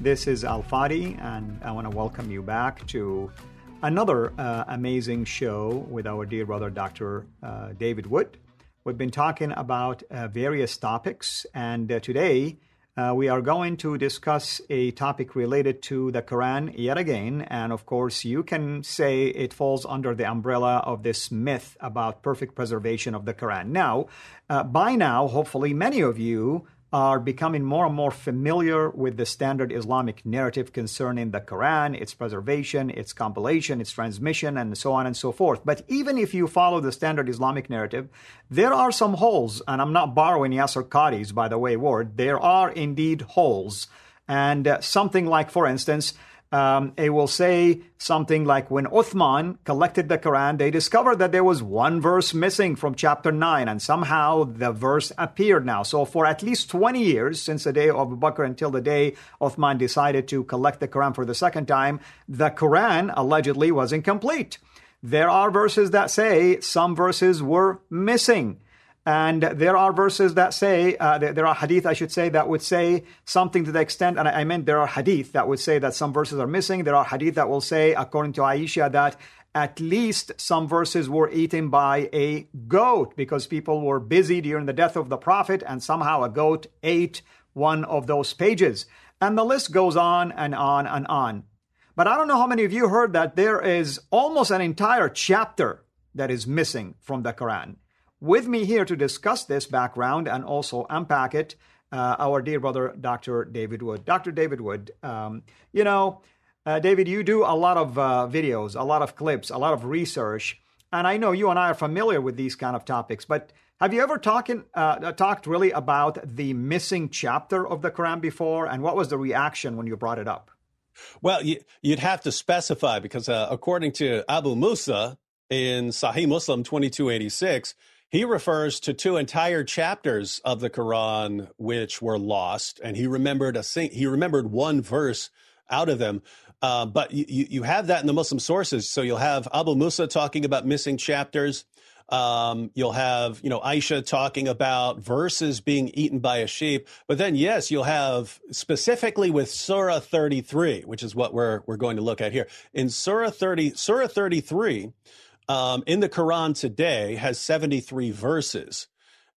This is Al Fadi, and I want to welcome you back to another uh, amazing show with our dear brother, Dr. Uh, David Wood. We've been talking about uh, various topics, and uh, today uh, we are going to discuss a topic related to the Quran yet again. And of course, you can say it falls under the umbrella of this myth about perfect preservation of the Quran. Now, uh, by now, hopefully, many of you are becoming more and more familiar with the standard Islamic narrative concerning the Quran, its preservation, its compilation, its transmission, and so on and so forth. But even if you follow the standard Islamic narrative, there are some holes, and I'm not borrowing Yasser Qadhi's, by the way, word. There are indeed holes. And uh, something like, for instance, um, it will say something like when Uthman collected the Quran, they discovered that there was one verse missing from chapter 9, and somehow the verse appeared now. So, for at least 20 years, since the day of Abu Bakr until the day Uthman decided to collect the Quran for the second time, the Quran allegedly was incomplete. There are verses that say some verses were missing. And there are verses that say, uh, there are hadith, I should say, that would say something to the extent, and I meant there are hadith that would say that some verses are missing. There are hadith that will say, according to Aisha, that at least some verses were eaten by a goat because people were busy during the death of the Prophet and somehow a goat ate one of those pages. And the list goes on and on and on. But I don't know how many of you heard that there is almost an entire chapter that is missing from the Quran. With me here to discuss this background and also unpack it, uh, our dear brother, Dr. David Wood. Dr. David Wood, um, you know, uh, David, you do a lot of uh, videos, a lot of clips, a lot of research, and I know you and I are familiar with these kind of topics. But have you ever talking uh, talked really about the missing chapter of the Quran before, and what was the reaction when you brought it up? Well, you, would have to specify because uh, according to Abu Musa in Sahih Muslim twenty two eighty six he refers to two entire chapters of the Quran which were lost, and he remembered a sing- he remembered one verse out of them. Uh, but you, you have that in the Muslim sources. So you'll have Abu Musa talking about missing chapters. Um, you'll have, you know, Aisha talking about verses being eaten by a sheep. But then, yes, you'll have specifically with Surah 33, which is what we're, we're going to look at here. In Surah 30, Surah 33, um, in the Quran today has 73 verses.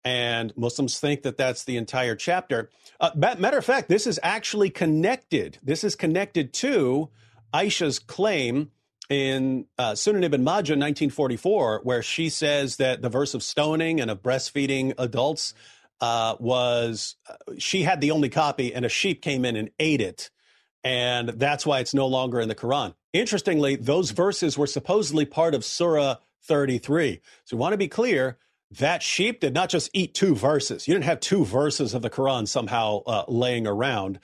And Muslims think that that's the entire chapter. Uh, matter of fact, this is actually connected. This is connected to Aisha's claim in uh, Sunan ibn Majah 1944, where she says that the verse of stoning and of breastfeeding adults uh, was, uh, she had the only copy and a sheep came in and ate it. And that's why it's no longer in the Quran. Interestingly, those verses were supposedly part of Surah 33. So we want to be clear that sheep did not just eat two verses. You didn't have two verses of the Quran somehow uh, laying around.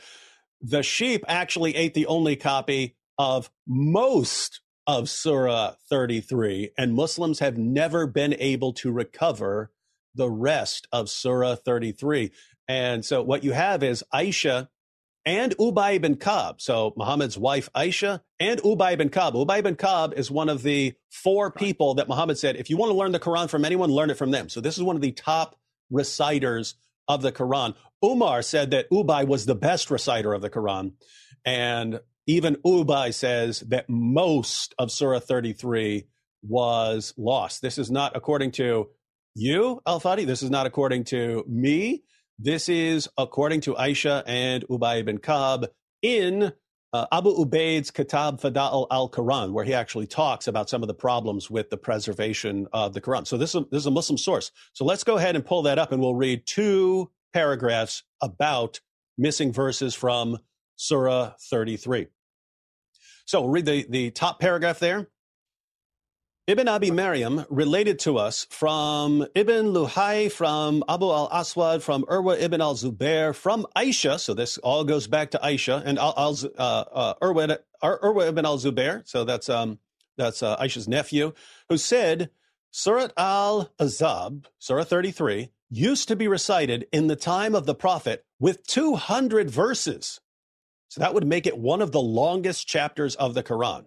The sheep actually ate the only copy of most of Surah 33, and Muslims have never been able to recover the rest of Surah 33. And so what you have is Aisha and Ubay ibn Ka'b. So Muhammad's wife Aisha and Ubay ibn Ka'b. Ubay ibn Ka'b is one of the four people that Muhammad said, if you want to learn the Quran from anyone, learn it from them. So this is one of the top reciters of the Quran. Umar said that Ubay was the best reciter of the Quran. And even Ubay says that most of Surah 33 was lost. This is not according to you, Al Fadi. This is not according to me. This is according to Aisha and Ubay ibn Kab in uh, Abu Ubaid's Kitab Fada'il al Quran, where he actually talks about some of the problems with the preservation of the Quran. So this is, this is a Muslim source. So let's go ahead and pull that up and we'll read two paragraphs about missing verses from Surah 33. So we'll read the, the top paragraph there. Ibn Abi Maryam related to us from Ibn Luhay, from Abu al Aswad, from Urwa ibn al Zubair, from Aisha. So this all goes back to Aisha and al, al uh, uh, Urwa, Urwa ibn al Zubair. So that's um, that's uh, Aisha's nephew, who said Surat al Ahzab, Surah 33, used to be recited in the time of the Prophet with 200 verses. So that would make it one of the longest chapters of the Quran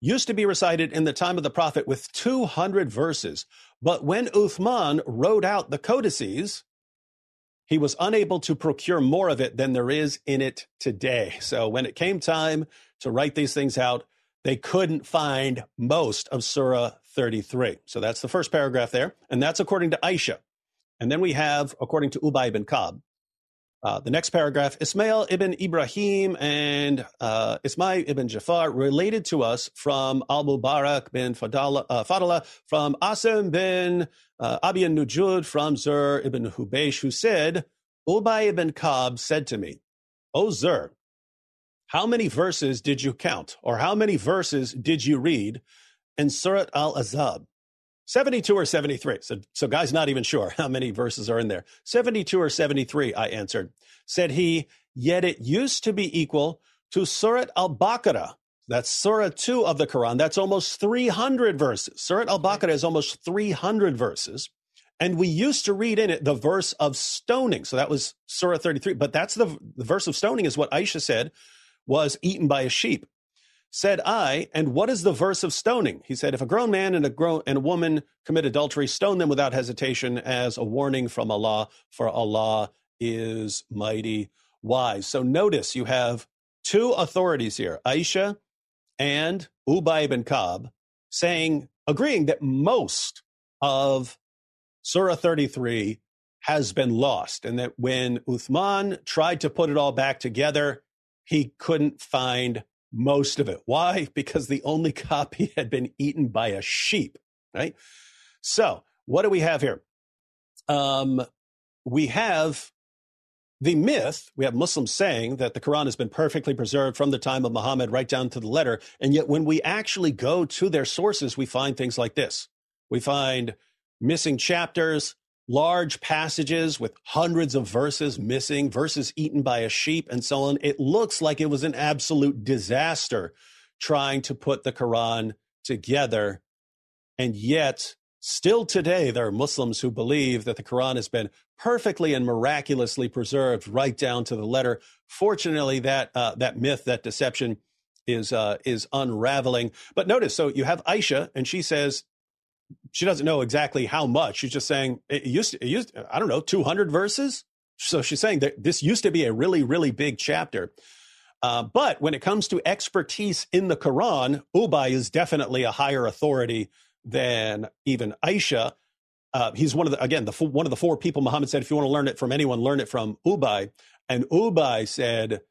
used to be recited in the time of the Prophet with 200 verses. But when Uthman wrote out the codices, he was unable to procure more of it than there is in it today. So when it came time to write these things out, they couldn't find most of Surah 33. So that's the first paragraph there. And that's according to Aisha. And then we have, according to Ubay bin Kab, uh, the next paragraph, Ismail ibn Ibrahim and uh, Ismail ibn Jafar related to us from Al Mubarak bin Fadala, uh, from Asim bin uh, Abi Nujud, from Zur ibn Hubaysh, who said, Ubay ibn Kab said to me, O Zur, how many verses did you count, or how many verses did you read in Surat al Ahzab? 72 or 73. So, so guy's not even sure how many verses are in there. 72 or 73, I answered. Said he, yet it used to be equal to Surat al-Baqarah. That's Surah 2 of the Quran. That's almost 300 verses. Surat al-Baqarah is almost 300 verses. And we used to read in it the verse of stoning. So that was Surah 33. But that's the, the verse of stoning is what Aisha said was eaten by a sheep. Said I, and what is the verse of stoning? He said, if a grown man and a grown and a woman commit adultery, stone them without hesitation as a warning from Allah, for Allah is mighty wise. So notice you have two authorities here, Aisha and Ubay ibn Kab, saying, agreeing that most of Surah 33 has been lost, and that when Uthman tried to put it all back together, he couldn't find most of it. Why? Because the only copy had been eaten by a sheep, right? So, what do we have here? Um, we have the myth, we have Muslims saying that the Quran has been perfectly preserved from the time of Muhammad right down to the letter. And yet, when we actually go to their sources, we find things like this. We find missing chapters, large passages with hundreds of verses missing, verses eaten by a sheep, and so on. It looks like it was an absolute disaster trying to put the Quran together. And yet, still today, there are Muslims who believe that the Quran has been perfectly and miraculously preserved right down to the letter. Fortunately, that uh, that myth, that deception, is uh, is unraveling. But notice, so you have Aisha, and she says she doesn't know exactly how much. She's just saying it used to, it used I don't know 200 verses. So she's saying that this used to be a really really big chapter. Uh, but when it comes to expertise in the Quran, Ubay is definitely a higher authority than even Aisha. Uh, he's one of the again the one of the four people Muhammad said if you want to learn it from anyone, learn it from Ubay. And Ubay said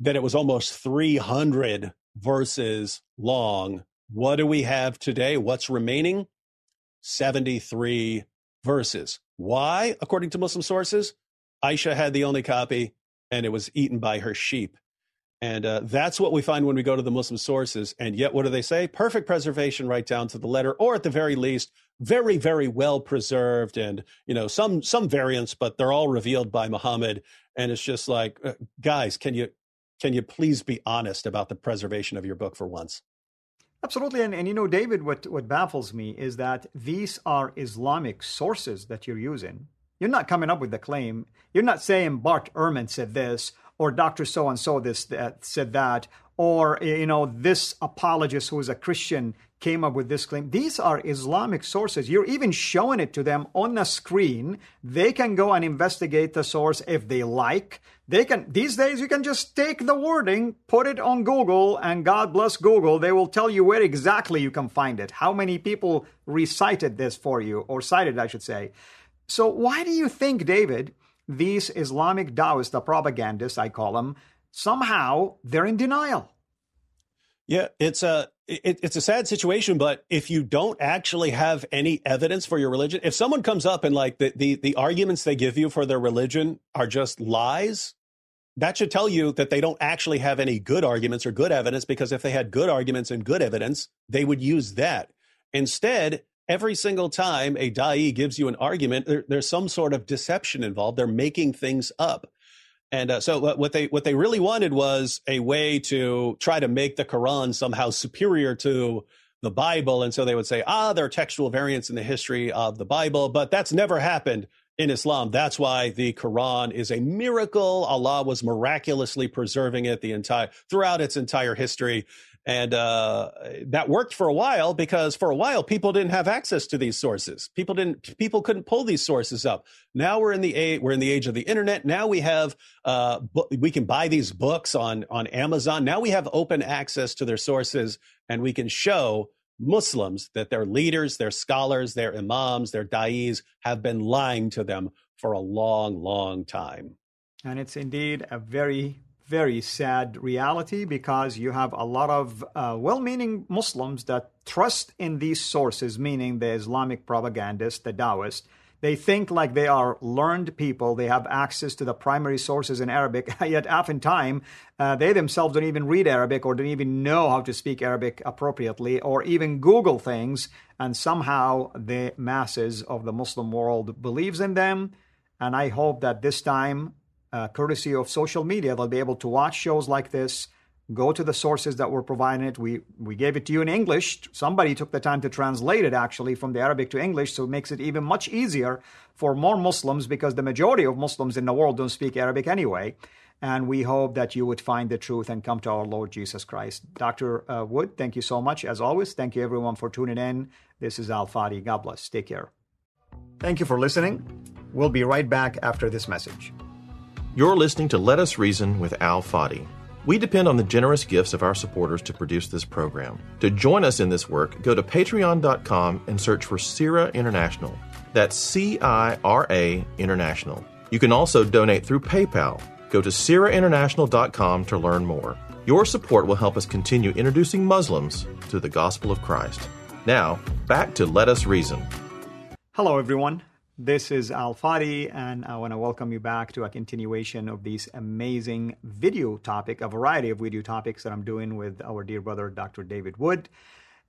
that it was almost 300 verses long. What do we have today? What's remaining? 73 verses. Why? According to Muslim sources, Aisha had the only copy and it was eaten by her sheep. And uh, that's what we find when we go to the Muslim sources. And yet, what do they say? Perfect preservation right down to the letter, or at the very least, very, very well preserved. And, you know, some, some variants, but they're all revealed by Muhammad. And it's just like, uh, guys, can you, can you please be honest about the preservation of your book for once? Absolutely. And, and you know, David, what, what baffles me is that these are Islamic sources that you're using. You're not coming up with the claim. You're not saying Bart Ehrman said this or Dr. So and so this that said that or you know this apologist who is a Christian came up with this claim. These are Islamic sources. You're even showing it to them on the screen. They can go and investigate the source if they like. They can these days you can just take the wording, put it on Google, and God bless Google, they will tell you where exactly you can find it. How many people recited this for you, or cited, I should say. So why do you think, David, these Islamic Taoists, the propagandists, I call them, somehow they're in denial? Yeah, it's a it, it's a sad situation, but if you don't actually have any evidence for your religion, if someone comes up and like the, the, the arguments they give you for their religion are just lies, that should tell you that they don't actually have any good arguments or good evidence because if they had good arguments and good evidence, they would use that. Instead, every single time a da'i gives you an argument, there, there's some sort of deception involved. They're making things up. And uh, so what they what they really wanted was a way to try to make the Quran somehow superior to the Bible. And so they would say, ah, there are textual variants in the history of the Bible, but that's never happened in Islam. That's why the Quran is a miracle. Allah was miraculously preserving it the entire throughout its entire history. And uh, that worked for a while because for a while people didn't have access to these sources. People didn't. People couldn't pull these sources up. Now we're in the age. We're in the age of the internet. Now we have. Uh, we can buy these books on on Amazon. Now we have open access to their sources, and we can show Muslims that their leaders, their scholars, their imams, their da'is have been lying to them for a long, long time. And it's indeed a very very sad reality because you have a lot of uh, well meaning Muslims that trust in these sources, meaning the Islamic propagandists, the Taoists. They think like they are learned people. They have access to the primary sources in Arabic, yet oftentimes uh, they themselves don't even read Arabic or don't even know how to speak Arabic appropriately or even Google things. And somehow the masses of the Muslim world believes in them. And I hope that this time uh, courtesy of social media, they'll be able to watch shows like this, go to the sources that were providing it. We we gave it to you in English. Somebody took the time to translate it actually from the Arabic to English, so it makes it even much easier for more Muslims because the majority of Muslims in the world don't speak Arabic anyway. And we hope that you would find the truth and come to our Lord Jesus Christ. Dr. Uh, Wood, thank you so much. As always, thank you everyone for tuning in. This is Al Fadi. God bless. Take care. Thank you for listening. We'll be right back after this message. You're listening to Let Us Reason with Al Fadi. We depend on the generous gifts of our supporters to produce this program. To join us in this work, go to patreon.com and search for CIRA International. That's C I R A International. You can also donate through PayPal. Go to CIRAInternational.com to learn more. Your support will help us continue introducing Muslims to the gospel of Christ. Now, back to Let Us Reason. Hello, everyone. This is Al Fadi, and I want to welcome you back to a continuation of this amazing video topic, a variety of video topics that I'm doing with our dear brother, Dr. David Wood.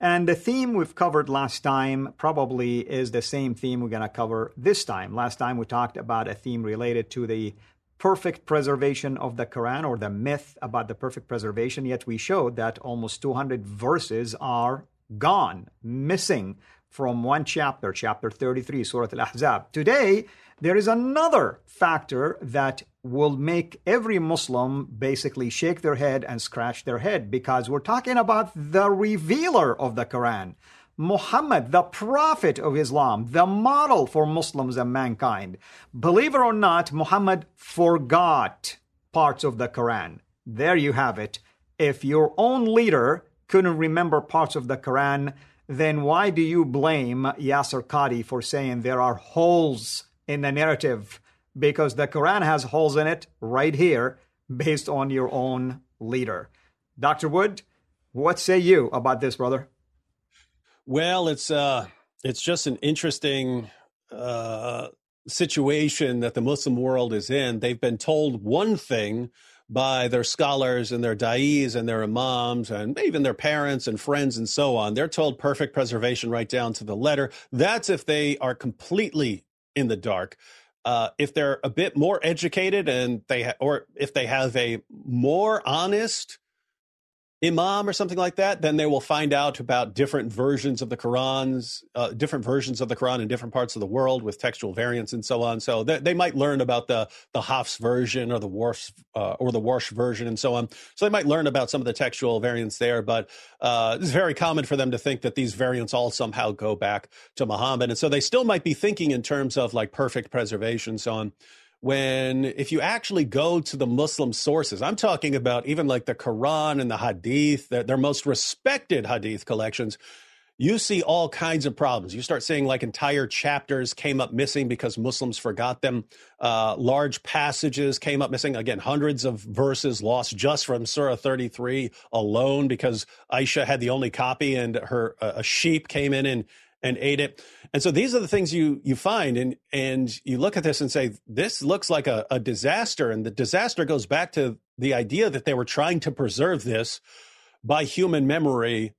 And the theme we've covered last time probably is the same theme we're going to cover this time. Last time we talked about a theme related to the perfect preservation of the Quran or the myth about the perfect preservation, yet we showed that almost 200 verses are gone, missing from one chapter, chapter 33, Surah Al Ahzab. Today, there is another factor that will make every Muslim basically shake their head and scratch their head because we're talking about the revealer of the Quran. Muhammad, the prophet of Islam, the model for Muslims and mankind. Believe it or not, Muhammad forgot parts of the Quran. There you have it. If your own leader couldn't remember parts of the Quran, then why do you blame Yasser Qadhi for saying there are holes in the narrative? Because the Quran has holes in it right here based on your own leader. Dr. Wood, what say you about this, brother? Well, it's uh it's just an interesting uh situation that the Muslim world is in. They've been told one thing by their scholars and their da'is and their imams and even their parents and friends and so on. They're told perfect preservation right down to the letter. That's if they are completely in the dark. Uh, if they're a bit more educated and they ha- or if they have a more honest imam or something like that, then they will find out about different versions of the Qurans, uh, different versions of the Quran in different parts of the world with textual variants and so on. So they, they might learn about the the Hafs version or the Warsh uh, or the Warsh version and so on. So they might learn about some of the textual variants there. But uh, it's very common for them to think that these variants all somehow go back to Muhammad, and so they still might be thinking in terms of like perfect preservation, so on when if you actually go to the Muslim sources, I'm talking about even like the Quran and the Hadith, their, their most respected Hadith collections, you see all kinds of problems. You start seeing like entire chapters came up missing because Muslims forgot them. Uh, large passages came up missing. Again, hundreds of verses lost just from Surah 33 alone because Aisha had the only copy and her uh, a sheep came in and and ate it. And so these are the things you you find and and you look at this and say this looks like a, a disaster. And the disaster goes back to the idea that they were trying to preserve this by human memory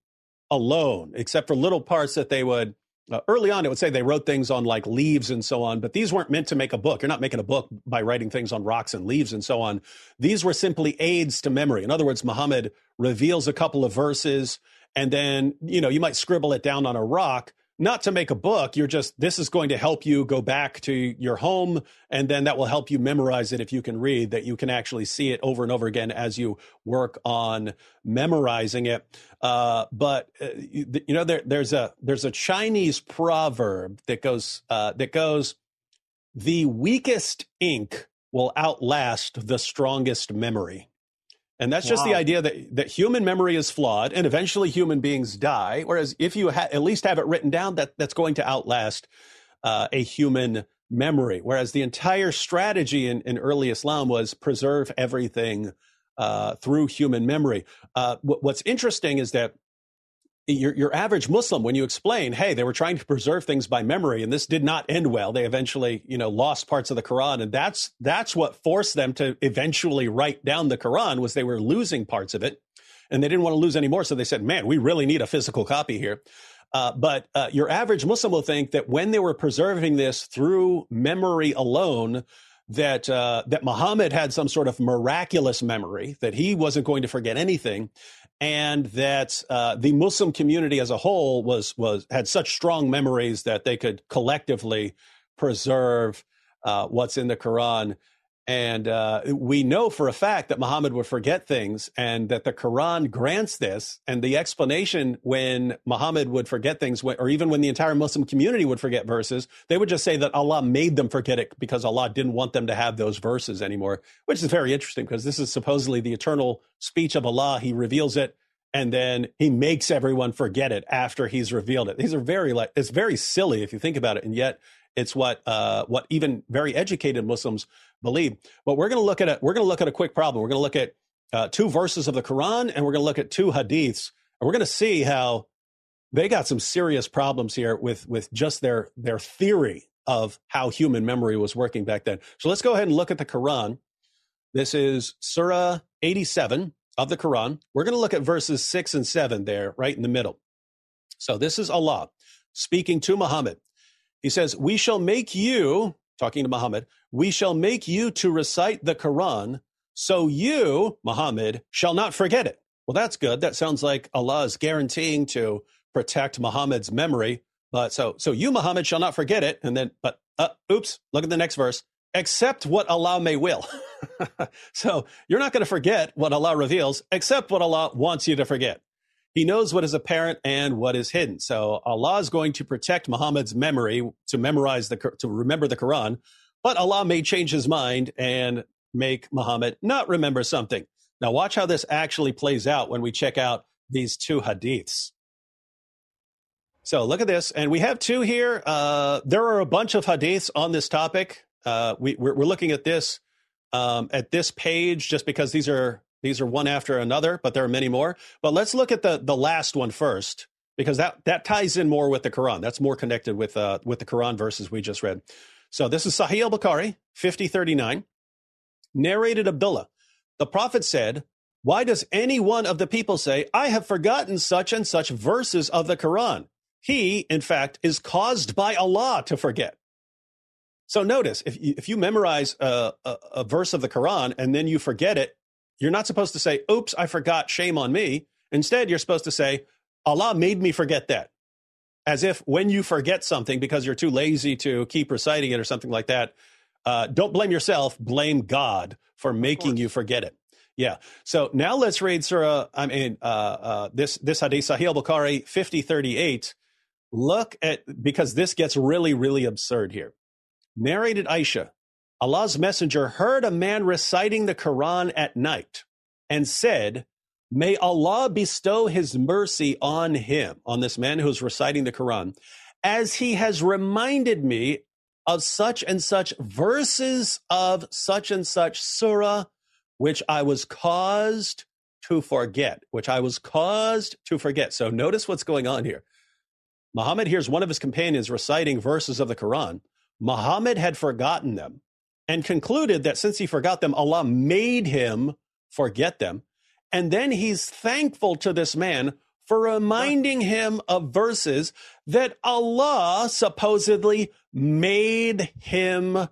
alone except for little parts that they would uh, early on it would say they wrote things on like leaves and so on but these weren't meant to make a book. You're not making a book by writing things on rocks and leaves and so on. These were simply aids to memory. In other words muhammad reveals a couple of verses and then you know you might scribble it down on a rock not to make a book. You're just, this is going to help you go back to your home. And then that will help you memorize it if you can read, that you can actually see it over and over again as you work on memorizing it. Uh, but, uh, you, you, know, there, there's a, there's a Chinese proverb that goes, uh, that goes, the weakest ink will outlast the strongest memory. And that's just wow. the idea that, that human memory is flawed and eventually human beings die. Whereas if you ha- at least have it written down, that, that's going to outlast uh, a human memory. Whereas the entire strategy in, in early Islam was preserve everything uh, through human memory. Uh, w- what's interesting is that your, your average Muslim, when you explain, hey, they were trying to preserve things by memory, and this did not end well. They eventually, you know, lost parts of the Quran, and that's that's what forced them to eventually write down the Quran was they were losing parts of it, and they didn't want to lose any more. So they said, man, we really need a physical copy here. Uh, but uh, your average Muslim will think that when they were preserving this through memory alone, that uh, that Muhammad had some sort of miraculous memory, that he wasn't going to forget anything, and that uh, the Muslim community as a whole was was had such strong memories that they could collectively preserve uh, what's in the Quran. And uh, we know for a fact that Muhammad would forget things and that the Quran grants this. And the explanation when Muhammad would forget things, or even when the entire Muslim community would forget verses, they would just say that Allah made them forget it because Allah didn't want them to have those verses anymore, which is very interesting because this is supposedly the eternal speech of Allah. He reveals it and then he makes everyone forget it after he's revealed it. These are very like, it's very silly if you think about it. And yet it's what uh, what even very educated Muslims believe. But we're going to look at a we're going to look at a quick problem. We're going to look at uh, two verses of the Quran, and we're going to look at two hadiths, and we're going to see how they got some serious problems here with with just their their theory of how human memory was working back then. So let's go ahead and look at the Quran. This is Surah 87 of the Quran. We're going to look at verses 6 and 7 there, right in the middle. So this is Allah speaking to Muhammad. He says, We shall make you, talking to Muhammad, we shall make you to recite the Quran, so you, Muhammad, shall not forget it. Well, that's good. That sounds like Allah is guaranteeing to protect Muhammad's memory. But so, so you, Muhammad, shall not forget it. And then, but, uh, oops, look at the next verse. Except what Allah may will. so you're not going to forget what Allah reveals, except what Allah wants you to forget. He knows what is apparent and what is hidden. So Allah is going to protect Muhammad's memory to memorize the to remember the Quran, but Allah may change his mind and make Muhammad not remember something. Now watch how this actually plays out when we check out these two hadiths. So look at this, and we have two here. Uh, there are a bunch of hadiths on this topic. Uh, we, are looking at this um, at this page just because these are these are one after another, but there are many more. But let's look at the the last one first because that that ties in more with the Quran. That's more connected with uh, with the Quran verses we just read. So this is Sahih al Bukhari, 5039, narrated Abdullah. The Prophet said, Why does any one of the people say, I have forgotten such and such verses of the Quran? He, in fact, is caused by Allah to forget. So notice, if you, if you memorize a, a, a verse of the Quran and then you forget it, you're not supposed to say, oops, I forgot, shame on me. Instead, you're supposed to say, Allah made me forget that. As if when you forget something because you're too lazy to keep reciting it or something like that, uh, don't blame yourself, blame God for making you forget it. Yeah. So now let's read Surah, I mean, uh, uh, this, this Hadith, Sahih al-Bukhari 5038. Look at, because this gets really, really absurd here. Narrated Aisha, Allah's messenger heard a man reciting the Quran at night and said, May Allah bestow his mercy on him, on this man who's reciting the Quran, as he has reminded me of such and such verses of such and such surah, which I was caused to forget, which I was caused to forget. So notice what's going on here. Muhammad hears one of his companions reciting verses of the Quran. Muhammad had forgotten them and concluded that since he forgot them, Allah made him forget them. And then he's thankful to this man for reminding him of verses that Allah supposedly made him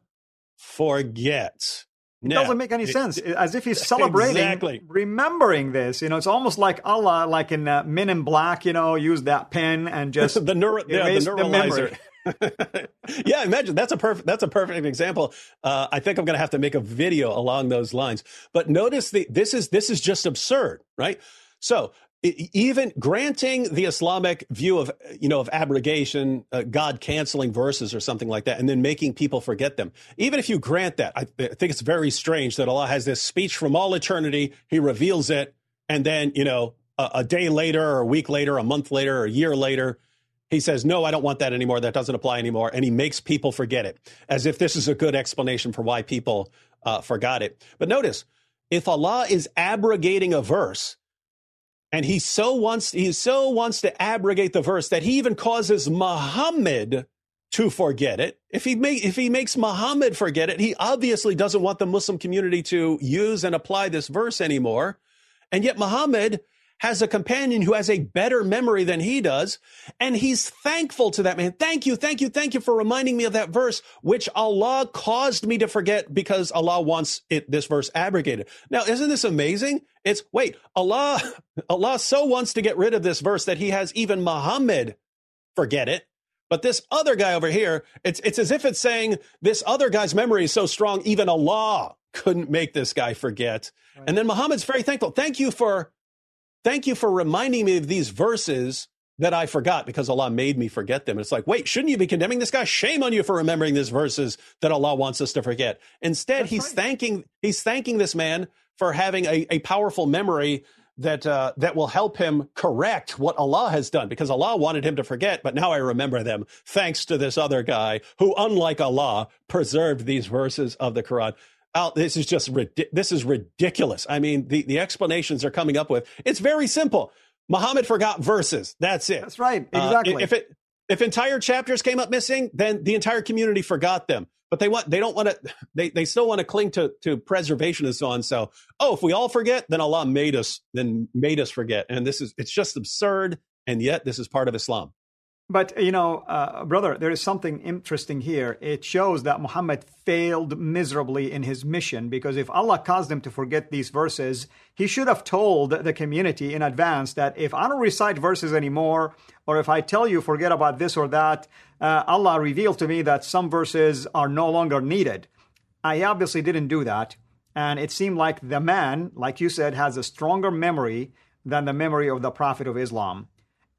forget. It now, doesn't make any sense. As if he's celebrating, exactly. remembering this. You know, it's almost like Allah, like in uh, Men in Black. You know, use that pen and just the, neuro, yeah, the neuralizer. yeah, imagine that's a perfect that's a perfect example. Uh, I think I'm going to have to make a video along those lines. But notice the this is this is just absurd, right? So even granting the Islamic view of you know of abrogation, uh, God canceling verses or something like that, and then making people forget them. Even if you grant that, I, I think it's very strange that Allah has this speech from all eternity. He reveals it, and then you know a, a day later, or a week later, a month later, or a year later, he says, No, I don't want that anymore. That doesn't apply anymore. And he makes people forget it as if this is a good explanation for why people uh, forgot it. But notice, if Allah is abrogating a verse, and he so wants he so wants to abrogate the verse that he even causes Muhammad to forget it. If he if he makes Muhammad forget it, he obviously doesn't want the Muslim community to use and apply this verse anymore. And yet Muhammad has a companion who has a better memory than he does. And he's thankful to that man. Thank you, thank you, thank you for reminding me of that verse, which Allah caused me to forget because Allah wants it, this verse abrogated. Now, isn't this amazing? It's wait, Allah, Allah so wants to get rid of this verse that he has even Muhammad forget it. But this other guy over here, it's, it's as if it's saying this other guy's memory is so strong, even Allah couldn't make this guy forget. Right. And then Muhammad's very thankful. Thank you for Thank you for reminding me of these verses that I forgot because Allah made me forget them. it's like, wait, shouldn't you be condemning this guy? Shame on you for remembering these verses that Allah wants us to forget. Instead, That's he's right. thanking he's thanking this man for having a, a powerful memory that uh, that will help him correct what Allah has done because Allah wanted him to forget, but now I remember them thanks to this other guy who, unlike Allah, preserved these verses of the Quran oh, this is just this is ridiculous. I mean, the, the explanations they're coming up with. It's very simple. Muhammad forgot verses. That's it. That's right. Exactly. Uh, if it if entire chapters came up missing, then the entire community forgot them. But they want they don't want to they, they still want to cling to to preservation and so on. So oh, if we all forget, then Allah made us then made us forget. And this is it's just absurd. And yet this is part of Islam. But, you know, uh, brother, there is something interesting here. It shows that Muhammad failed miserably in his mission because if Allah caused him to forget these verses, he should have told the community in advance that if I don't recite verses anymore, or if I tell you forget about this or that, uh, Allah revealed to me that some verses are no longer needed. I obviously didn't do that. And it seemed like the man, like you said, has a stronger memory than the memory of the Prophet of Islam.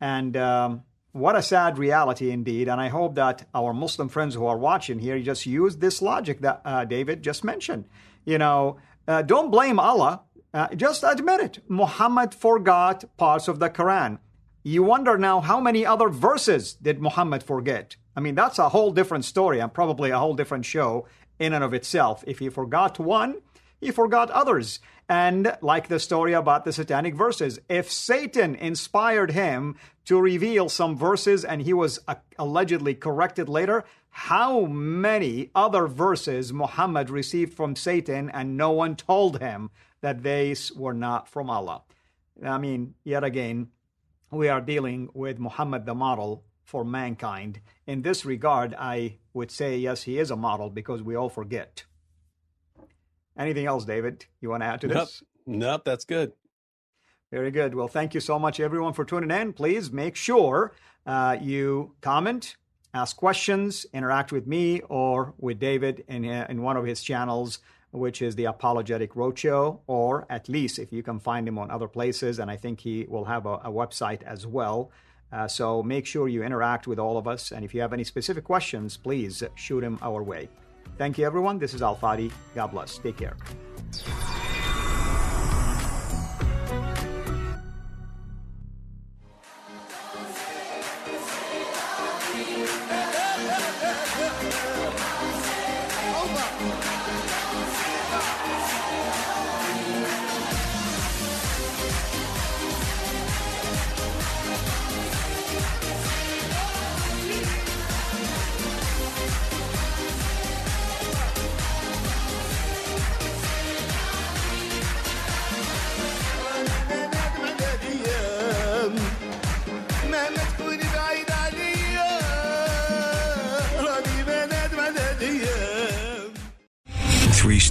And, um, what a sad reality indeed. And I hope that our Muslim friends who are watching here just use this logic that uh, David just mentioned. You know, uh, don't blame Allah. Uh, just admit it. Muhammad forgot parts of the Quran. You wonder now how many other verses did Muhammad forget? I mean, that's a whole different story and probably a whole different show in and of itself. If he forgot one, he forgot others. And like the story about the satanic verses, if Satan inspired him to reveal some verses and he was uh, allegedly corrected later, how many other verses Muhammad received from Satan and no one told him that they were not from Allah? I mean, yet again, we are dealing with Muhammad the model for mankind. In this regard, I would say, yes, he is a model because we all forget. Anything else, David, you want to add to this? Nope, that's good. Very good. Well, thank you so much, everyone, for tuning in. Please make sure uh, you comment, ask questions, interact with me or with David in, uh, in one of his channels, which is the Apologetic Roadshow, or at least if you can find him on other places. And I think he will have a, a website as well. Uh, so make sure you interact with all of us. And if you have any specific questions, please shoot them our way. Thank you, everyone. This is Al Fadi. God bless. Take care.